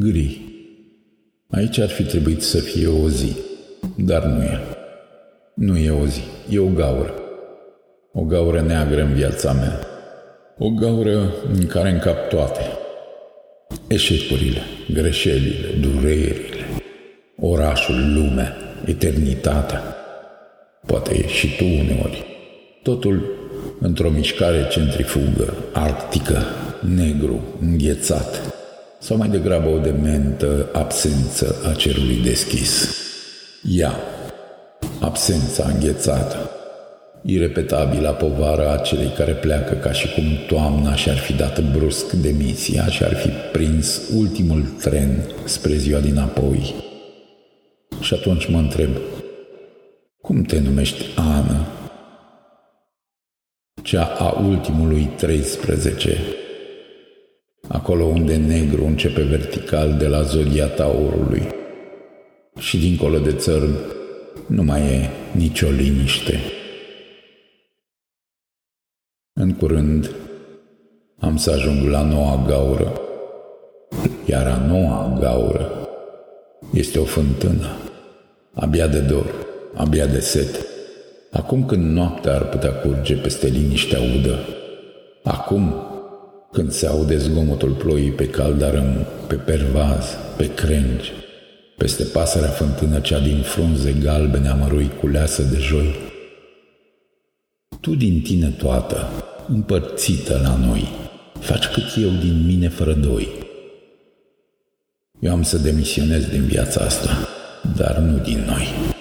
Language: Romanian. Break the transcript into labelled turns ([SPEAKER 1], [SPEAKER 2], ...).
[SPEAKER 1] gri. Aici ar fi trebuit să fie o zi, dar nu e. Nu e o zi, e o gaură. O gaură neagră în viața mea. O gaură în care încap toate. Eșecurile, greșelile, durerile, orașul, lumea, eternitatea. Poate și tu uneori. Totul într-o mișcare centrifugă, arctică, negru, înghețat, sau mai degrabă o dementă absență a cerului deschis. Ea, absența înghețată, irepetabilă povară a celei care pleacă ca și cum toamna și-ar fi dat brusc demisia și ar fi prins ultimul tren spre ziua dinapoi. Și atunci mă întreb, cum te numești Ana? Cea a ultimului 13, acolo unde negru începe vertical de la zodia taurului și dincolo de țărm nu mai e nicio liniște. În curând am să ajung la noua gaură, iar a noua gaură este o fântână, abia de dor, abia de set. Acum când noaptea ar putea curge peste liniștea udă, acum când se aude zgomotul ploii pe caldarâm, pe pervaz, pe crengi, peste pasărea fântână cea din frunze galbene amărui culeasă de joi. Tu din tine toată, împărțită la noi, faci cât eu din mine fără doi. Eu am să demisionez din viața asta, dar nu din noi.